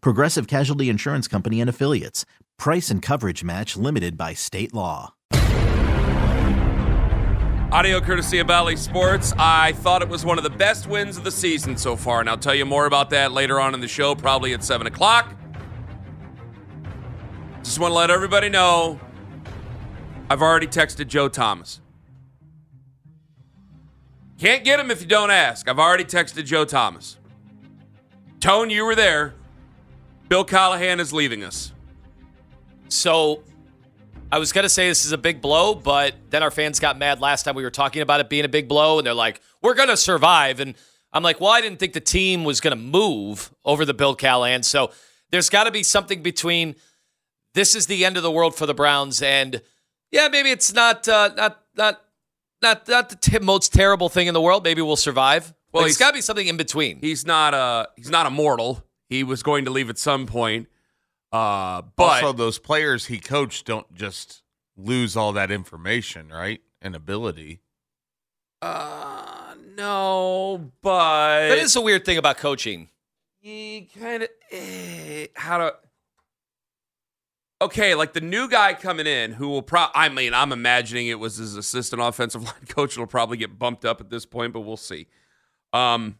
Progressive Casualty Insurance Company and Affiliates. Price and coverage match limited by state law. Audio courtesy of Bally Sports. I thought it was one of the best wins of the season so far, and I'll tell you more about that later on in the show, probably at 7 o'clock. Just want to let everybody know I've already texted Joe Thomas. Can't get him if you don't ask. I've already texted Joe Thomas. Tone, you were there. Bill Callahan is leaving us. So I was going to say this is a big blow, but then our fans got mad last time we were talking about it being a big blow, and they're like, we're going to survive. And I'm like, well, I didn't think the team was going to move over the Bill Callahan. So there's got to be something between this is the end of the world for the Browns, and yeah, maybe it's not uh, not not not not the t- most terrible thing in the world. Maybe we'll survive. Well, Well, it's he's- got to be something in between. He's not a he's not immortal. He was going to leave at some point. Uh, but also, those players he coached don't just lose all that information, right? And ability. uh, no, but that is a weird thing about coaching. you kind of eh, how to okay like the new guy coming in who will pro i mean i'm imagining it was his assistant offensive line coach will probably get bumped up at this point but we'll see um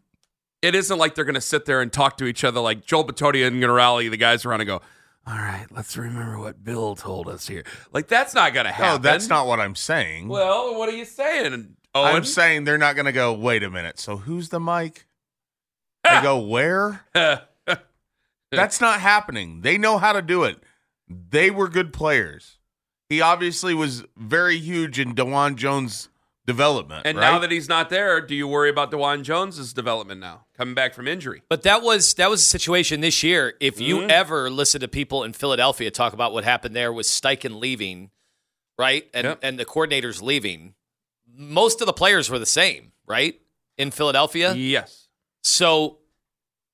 it isn't like they're going to sit there and talk to each other like joel Bitonio to rally the guys around and go all right let's remember what bill told us here like that's not going to happen No, that's not what I'm saying. well what are you saying Owen? I'm saying they're not going to go, wait a minute. So who's the mic? They go, where? That's not happening. They know how to do it. They were good players. He obviously was very huge in Dawand Jones' development. and right? now that he's not there do you worry about Dawand jones's development now coming back from injury But that was that was a situation this year. If you Mm-hmm. ever listen to people in Philadelphia talk about what happened there with Steichen leaving, right, and Yep. and the coordinators leaving, most of the players were the same, right, in Philadelphia. yes So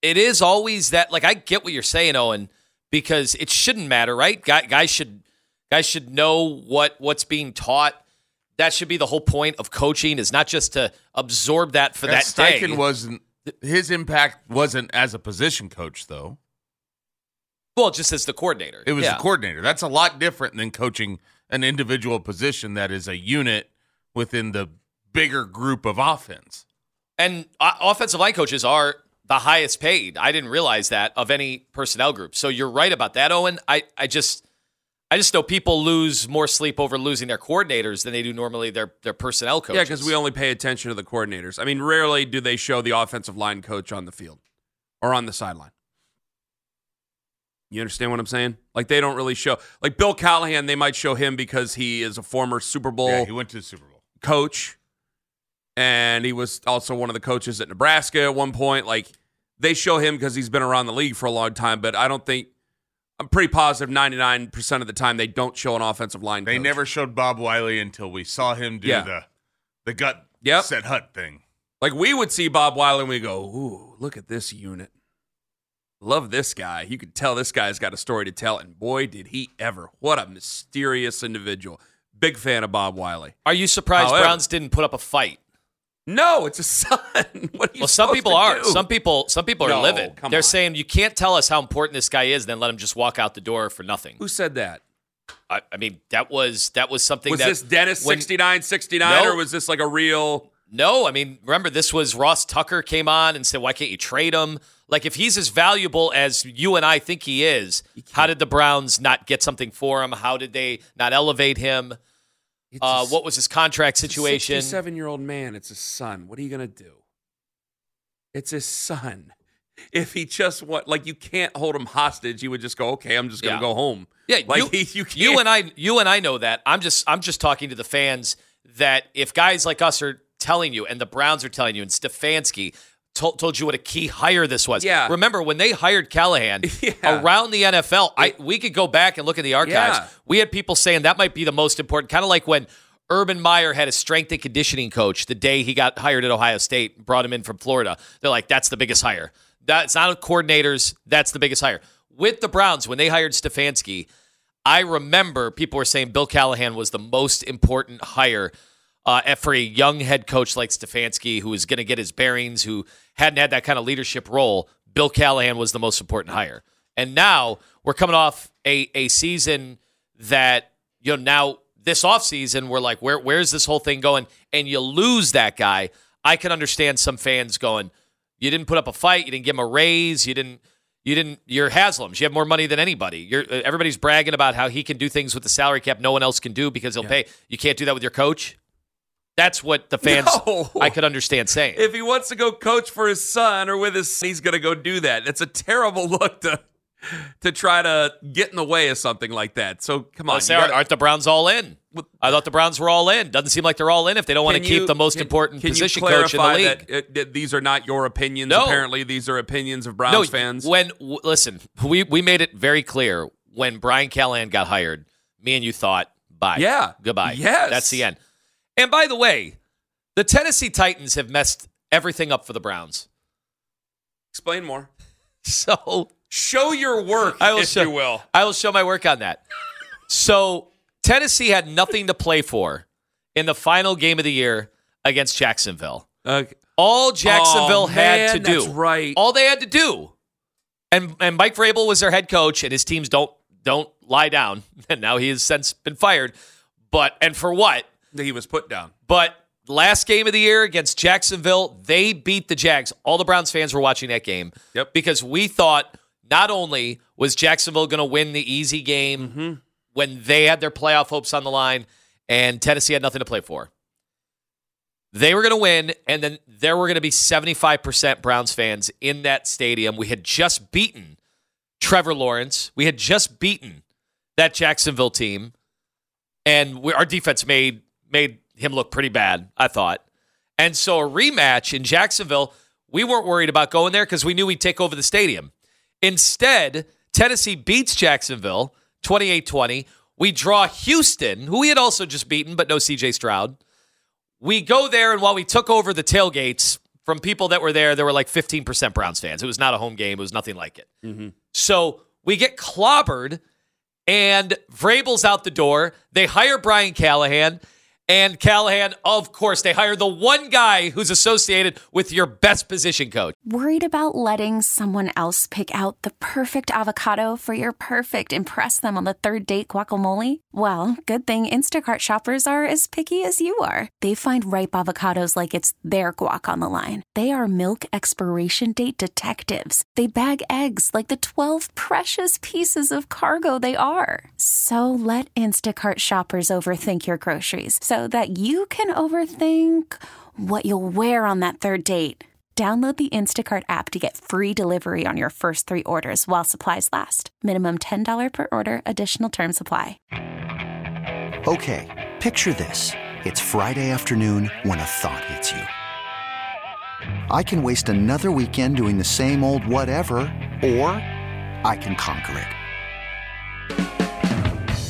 it is always that. Like I get what you're saying, Owen, because it shouldn't matter, right? Guy- Guys should guys should know what what's being taught. That should be the whole point of coaching is not just to absorb that for And that Steichen day. wasn't his impact wasn't as a position coach though. well, just as the coordinator. It was Yeah. a coordinator. That's a lot different than coaching an individual position that is a unit within the bigger group of offense. And uh, offensive line coaches are the highest paid. I didn't realize that of any personnel group. So you're right about that, Owen. I, I just I just know people lose more sleep over losing their coordinators than they do normally their their personnel coaches. Yeah, because we only pay attention to the coordinators. I mean, rarely do they show the offensive line coach on the field or on the sideline. You understand what I'm saying? Like they don't really show. Like Bill Callahan, they might show him because he is a former Super Bowl Yeah, he went to the Super Bowl. coach, and he was also one of the coaches at Nebraska at one point. Like they show him because he's been around the league for a long time. But I don't think I'm pretty positive positive 99 percent of the time they don't show an offensive line. They coach. never showed Bob Wylie until we saw him do Yeah. the the gut Yep. set hut thing. Like we would see Bob Wylie and we go, "Ooh, look at this unit. Love this guy. You could tell this guy's got a story to tell." And boy, did he ever! What a mysterious individual. Big fan of Bob Wylie. Are you surprised However- Browns didn't put up a fight? No, it's a son. what are you Well, some people are. do? Some people some people are No, livid. They're on. saying you can't tell us how important this guy is, then let him just walk out the door for nothing. Who said that? I, I mean, that was that was something Was that this Dennis sixty nine sixty nine, or was this like a real? No, I mean, remember this was Ross Tucker came on and said, "Why can't you trade him?" Like if he's as valuable as you and I think he is, how did the Browns not get something for him? How did they not elevate him? Uh, what was his contract situation? Seven year old man. It's his son. What are you gonna do? It's his son. If he just want, like, you can't hold him hostage. You would just go, okay, I'm just gonna Yeah. go home. Yeah, like you, he, you, can't. you and I, you and I know that. I'm just, I'm just talking to the fans that if guys like us are telling you, and the Browns are telling you, and Stefanski told, told you what a key hire this was. Yeah. Remember when they hired Callahan Yeah. around the NFL? I we could go back and look at the archives. Yeah. We had people saying that might be the most important, kind of like when. Urban Meyer had a strength and conditioning coach the day he got hired at Ohio State, brought him in from Florida. They're like, that's the biggest hire. That's not a coordinators. That's the biggest hire. With the Browns, when they hired Stefanski, I remember people were saying Bill Callahan was the most important hire uh, for a young head coach like Stefanski, who was going to get his bearings, who hadn't had that kind of leadership role. Bill Callahan was the most important hire. And now we're coming off a, a season that, you know, now this offseason, we're like, where where's this whole thing going? And you lose that guy. I can understand some fans going, you didn't put up a fight, you didn't give him a raise, you didn't you didn't. You're Haslam's. You have more money than anybody. You're uh, everybody's bragging about how he can do things with the salary cap no one else can do because he'll pay. You can't do that with your coach. That's what the fans No. I could understand saying. if he wants to go coach for his son or with his son, he's going to go do that. It's a terrible look to to try to get in the way of something like that. So come on, say, aren't, gotta- aren't the Browns all in? I thought the Browns were all in. Doesn't seem like they're all in if they don't want to keep the most can- important can you position coach in the league. That, uh, that these are not your opinions. No. Apparently, these are opinions of Browns fans. When w- listen, we we made it very clear when Brian Callahan got hired. Me and you thought, bye, Yeah. goodbye, Yes. that's the end. And by the way, the Tennessee Titans have messed everything up for the Browns. Explain more. So Show your work, I will if show you will. I will show my work on that. So Tennessee had nothing to play for in the final game of the year against Jacksonville. Okay. All Jacksonville Oh, had to do, that's right. All they had to do, and and Mike Vrabel was their head coach, and his teams don't don't lie down. And now he has since been fired. But and for what? He was put down. But last game of the year against Jacksonville, they beat the Jags. All the Browns fans were watching that game. Yep. Because we thought not only was Jacksonville going to win the easy game Mm-hmm. when they had their playoff hopes on the line and Tennessee had nothing to play for. They were going to win, and then there were going to be 75% Browns fans in that stadium. We had just beaten Trevor Lawrence. We had just beaten that Jacksonville team, and we, our defense made made him look pretty bad. I thought, and so a rematch in Jacksonville, we weren't worried about going there because we knew we'd take over the stadium. Instead, Tennessee beats Jacksonville 28-20. We draw Houston, who we had also just beaten, but no CJ Stroud. We go there, and while we took over the tailgates from people that were there, there were like 15% Browns fans. It was not a home game, it was nothing like it. Mm-hmm. So we get clobbered, and Vrabel's out the door. They hire Brian Callahan. And Callahan, of course, they hire the one guy who's associated with your best position coach. Worried about letting someone else pick out the perfect avocado for your perfect impress them on the third date guacamole? Well, good thing Instacart shoppers are as picky as you are. They find ripe avocados like it's their guac on the line. They are milk expiration date detectives. They bag eggs like the 12 precious pieces of cargo they are. So let Instacart shoppers overthink your groceries so that you can overthink what you'll wear on that third date. Download the Instacart app to get free delivery on your first three orders while supplies last. Minimum $10 per order, additional term supply. Okay, picture this. It's Friday afternoon when a thought hits you. I can waste another weekend doing the same old whatever, or I can conquer it.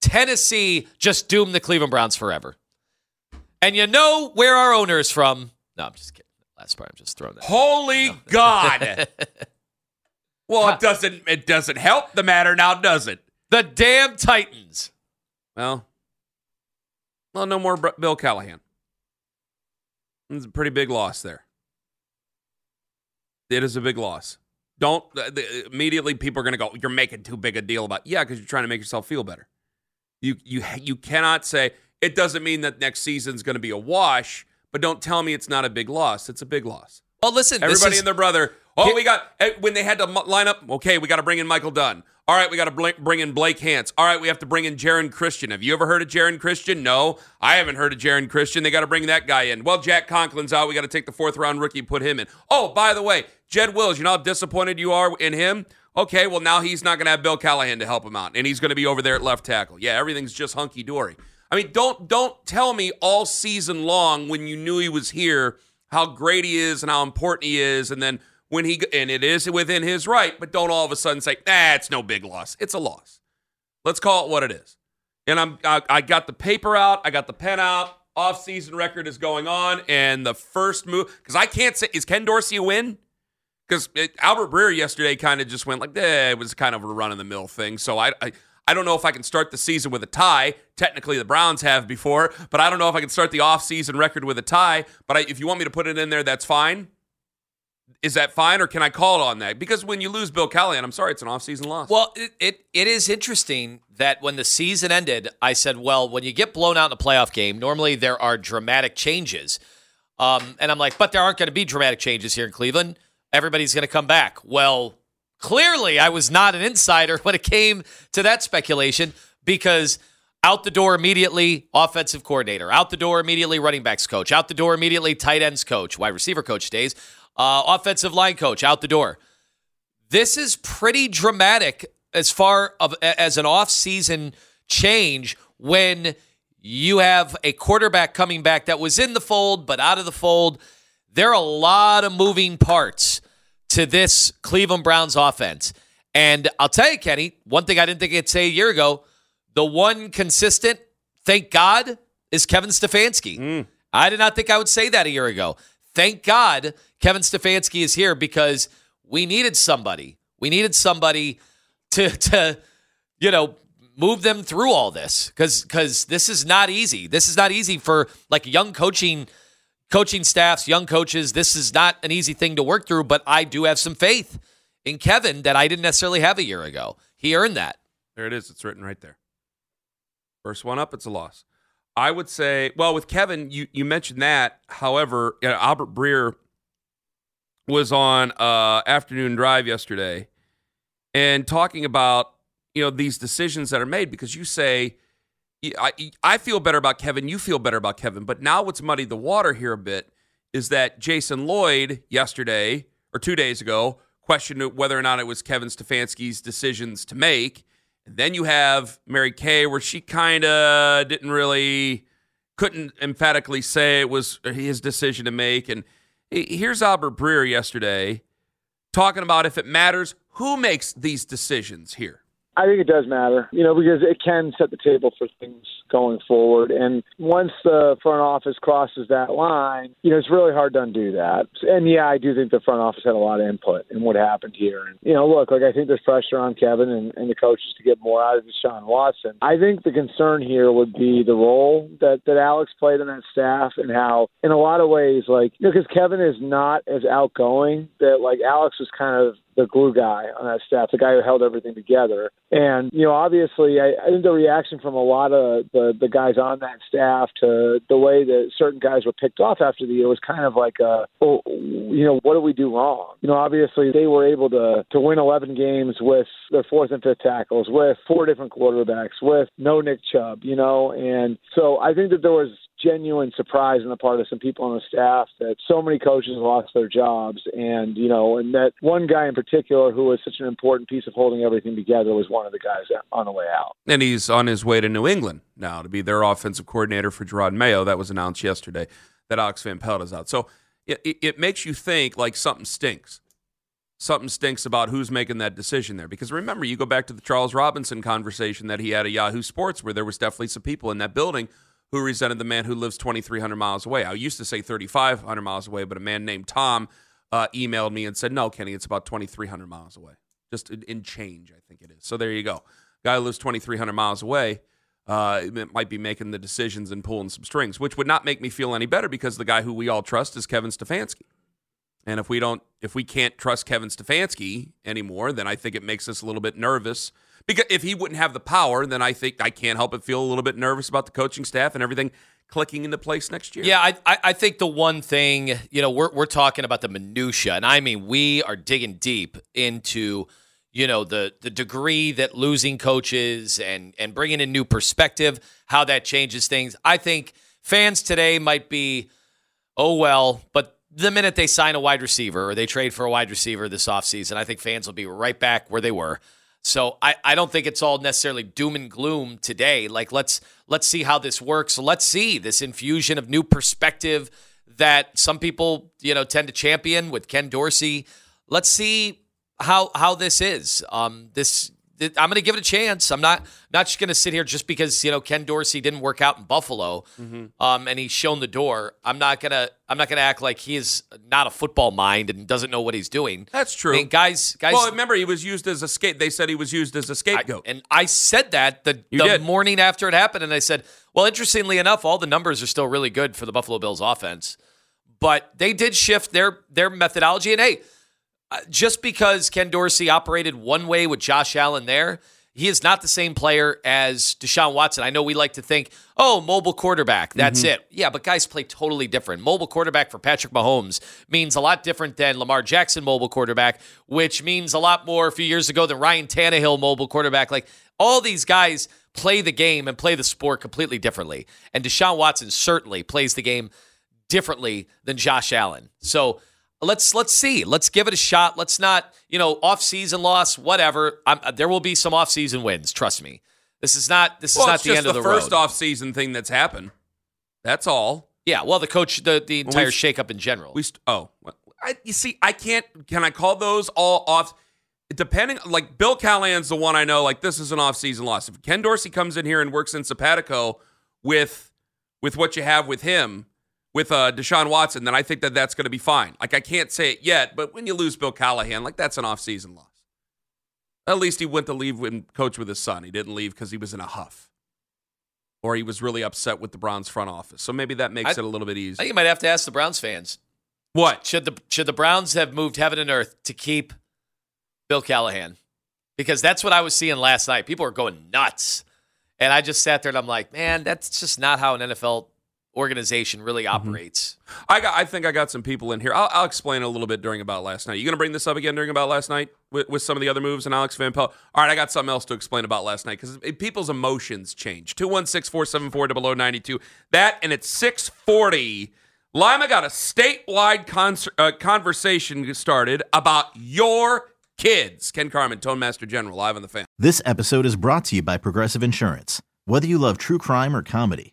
Tennessee just doomed the Cleveland Browns forever. And you know where our owner is from. No, I'm just kidding. Last part, I'm just throwing that. Holy God! well, it doesn't. It doesn't help the matter now, does it? The damn Titans. Well, well, no more Bill Callahan. It's a pretty big loss there. It is a big loss. Don't uh, the, immediately people are going to go. You're making too big a deal about. Yeah, because you're trying to make yourself feel better. You you you cannot say it doesn't mean that next season's going to be a wash. But don't tell me it's not a big loss. It's a big loss. Well, listen, Everybody is, and their brother. Oh, we got eh, when they had to line up. Okay, we got to bring in Michael Dunn. All right, we got to bring in Blake Hance. All right, we have to bring in Geron Christian. Have you ever heard of Geron Christian? No, I haven't heard of Geron Christian. They got to bring that guy in. Well, Jack Conklin's out. We got to take the fourth round rookie, put him in. Oh, by the way, Jed Wills. You know how disappointed you are in him. Okay, well now he's not going to have Bill Callahan to help him out, and he's going to be over there at left tackle. Yeah, everything's just hunky dory. I mean, don't don't tell me all season long when you knew he was here how great he is and how important he is, and then when he and it is within his right, but don't all of a sudden say, "Ah, no big loss. It's a loss." Let's call it what it is. And I'm I, I got the paper out, I got the pen out. Off season record is going on, and the first move because I can't say is Ken Dorsey a win because Albert Breer yesterday kind of just went like, eh, it was kind of a run of the mill thing. So I, I I don't know if I can start the season with a tie. Technically, the Browns have before, but I don't know if I can start the offseason record with a tie. But I, if you want me to put it in there, that's fine. Is that fine, or can I call it on that? Because when you lose Bill Callahan, I'm sorry, it's an offseason loss. Well, it, it, it is interesting that when the season ended, I said, well, when you get blown out in a playoff game, normally there are dramatic changes. Um, and I'm like, but there aren't going to be dramatic changes here in Cleveland. Everybody's going to come back. Well, Clearly, I was not an insider when it came to that speculation because out the door immediately, offensive coordinator. Out the door immediately, running backs coach. Out the door immediately, tight ends coach. Wide receiver coach stays. Uh, offensive line coach out the door. This is pretty dramatic as far of as an off-season change when you have a quarterback coming back that was in the fold but out of the fold. There are a lot of moving parts to this Cleveland Browns offense. And I'll tell you, Kenny, one thing I didn't think I'd say a year ago the one consistent, thank God, is Kevin Stefanski. Mm. I did not think I would say that a year ago. Thank God Kevin Stefanski is here because we needed somebody. We needed somebody to, to you know, move them through all this because because this is not easy. This is not easy for like young coaching coaching staffs, young coaches. This is not an easy thing to work through, but I do have some faith in Kevin that I didn't necessarily have a year ago. He earned that. There it is. It's written right there. First one up, it's a loss. I would say, well, with Kevin, you you mentioned that. However, you know, Albert Breer was on uh, afternoon drive yesterday and talking about you know these decisions that are made because you say I, I feel better about Kevin. You feel better about Kevin. But now what's muddied the water here a bit is that Jason Lloyd yesterday or two days ago questioned whether or not it was Kevin Stefanski's decisions to make. And then you have Mary Kay, where she kind of didn't really, couldn't emphatically say it was his decision to make. And here's Albert Breer yesterday talking about if it matters, who makes these decisions here? I think it does matter, you know, because it can set the table for things going forward. And once the front office crosses that line, you know, it's really hard to undo that. And yeah, I do think the front office had a lot of input in what happened here. And, you know, look, like I think there's pressure on Kevin and, and the coaches to get more out of Deshaun Watson. I think the concern here would be the role that, that Alex played in that staff and how, in a lot of ways, like, you know, because Kevin is not as outgoing, that like Alex was kind of the glue guy on that staff, the guy who held everything together. And you know, obviously, I, I think the reaction from a lot of the the guys on that staff to the way that certain guys were picked off after the year was kind of like, a, oh, you know, what did we do wrong? You know, obviously they were able to to win 11 games with their fourth and fifth tackles, with four different quarterbacks, with no Nick Chubb, you know, and so I think that there was genuine surprise on the part of some people on the staff that so many coaches lost their jobs. And you know and that one guy in particular who was such an important piece of holding everything together was one of the guys on the way out. And he's on his way to new england now to be their offensive coordinator for Jerod Mayo. That was announced yesterday that Alex Van Pelt is out. So it, it, it makes you think like something stinks. Something stinks about who's making that decision there. Because remember, you go back to the Charles Robinson conversation that he had at Yahoo Sports, where there was definitely some people in that building who resented the man who lives 2,300 miles away. I used to say 3,500 miles away, but a man named Tom uh, emailed me and said, "No, Kenny, it's about 2,300 miles away, just in change, I think it is." So there you go. Guy who lives 2,300 miles away uh, might be making the decisions and pulling some strings, which would not make me feel any better because the guy who we all trust is Kevin Stefanski. And if we don't, if we can't trust Kevin Stefanski anymore, then I think it makes us a little bit nervous because if he wouldn't have the power, then I think I can't help but feel a little bit nervous about the coaching staff and everything clicking into place next year. Yeah, I, I think the one thing, you know, we're, we're talking about the minutia, and I mean, we are digging deep into, you know, the the degree that losing coaches and and bringing in new perspective, how that changes things. I think fans today might be, oh well, but the minute they sign a wide receiver or they trade for a wide receiver this offseason, I think fans will be right back where they were. So I, I don't think it's all necessarily doom and gloom today. Like let's let's see how this works. Let's see this infusion of new perspective that some people you know tend to champion with Ken Dorsey. Let's see how how this is. Um, this I'm going to give it a chance. I'm not not just going to sit here just because you know Ken Dorsey didn't work out in Buffalo, mm-hmm. um, and he's shown the door. I'm not gonna I'm not gonna act like he is not a football mind and doesn't know what he's doing. That's true. I mean, guys, guys. Well, remember he was used as a skate. They said he was used as a scapegoat, I, and I said that the, the morning after it happened, and I said, well, interestingly enough, all the numbers are still really good for the Buffalo Bills offense, but they did shift their their methodology, and hey just because Ken Dorsey operated one way with Josh Allen there, he is not the same player as Deshaun Watson. I know we like to think, oh, mobile quarterback, that's mm-hmm. it. Yeah, but guys play totally different. Mobile quarterback for Patrick Mahomes means a lot different than Lamar Jackson mobile quarterback, which means a lot more a few years ago than Ryan Tannehill mobile quarterback. Like all these guys play the game and play the sport completely differently. And Deshaun Watson certainly plays the game differently than Josh Allen. So let's let's see. Let's give it a shot. Let's not, you know, off-season loss, whatever. I'm, uh, there will be some off-season wins. Trust me. This is not this well, is not the end of the, the first off-season thing that's happened. That's all. Yeah. Well, the coach, the the entire well, shakeup in general. We st- oh, I, you see, I can't. Can I call those all off? Depending, like Bill Callahan's the one I know. Like this is an off-season loss. If Ken Dorsey comes in here and works in Sapatico with with what you have with him, with uh, Deshaun Watson, then I think that that's going to be fine. Like I can't say it yet, but when you lose Bill Callahan, like that's an off-season loss. At least he went to leave and coach with his son. He didn't leave because he was in a huff, or he was really upset with the Browns front office. So maybe that makes I, it a little bit easier. I think you might have to ask the Browns fans. What should the should the Browns have moved heaven and earth to keep Bill Callahan? Because that's what I was seeing last night. People were going nuts. And I just sat there and I'm like, man, that's just not how an NFL organization really mm-hmm. operates. Mm-hmm. I got. I think I got some people in here. I'll, I'll, explain a little bit during about last night. You going to bring this up again during about last night with, with some of the other moves and Alex Van Pelt? All right, I got something else to explain about last night because people's emotions change. Two one six four seven four double o ninety two. That and it's six forty. Lima got a statewide concert, uh, conversation started about your kids. Ken Carman, Tone Master General, live on the fan. This episode is brought to you by Progressive Insurance. Whether you love true crime or comedy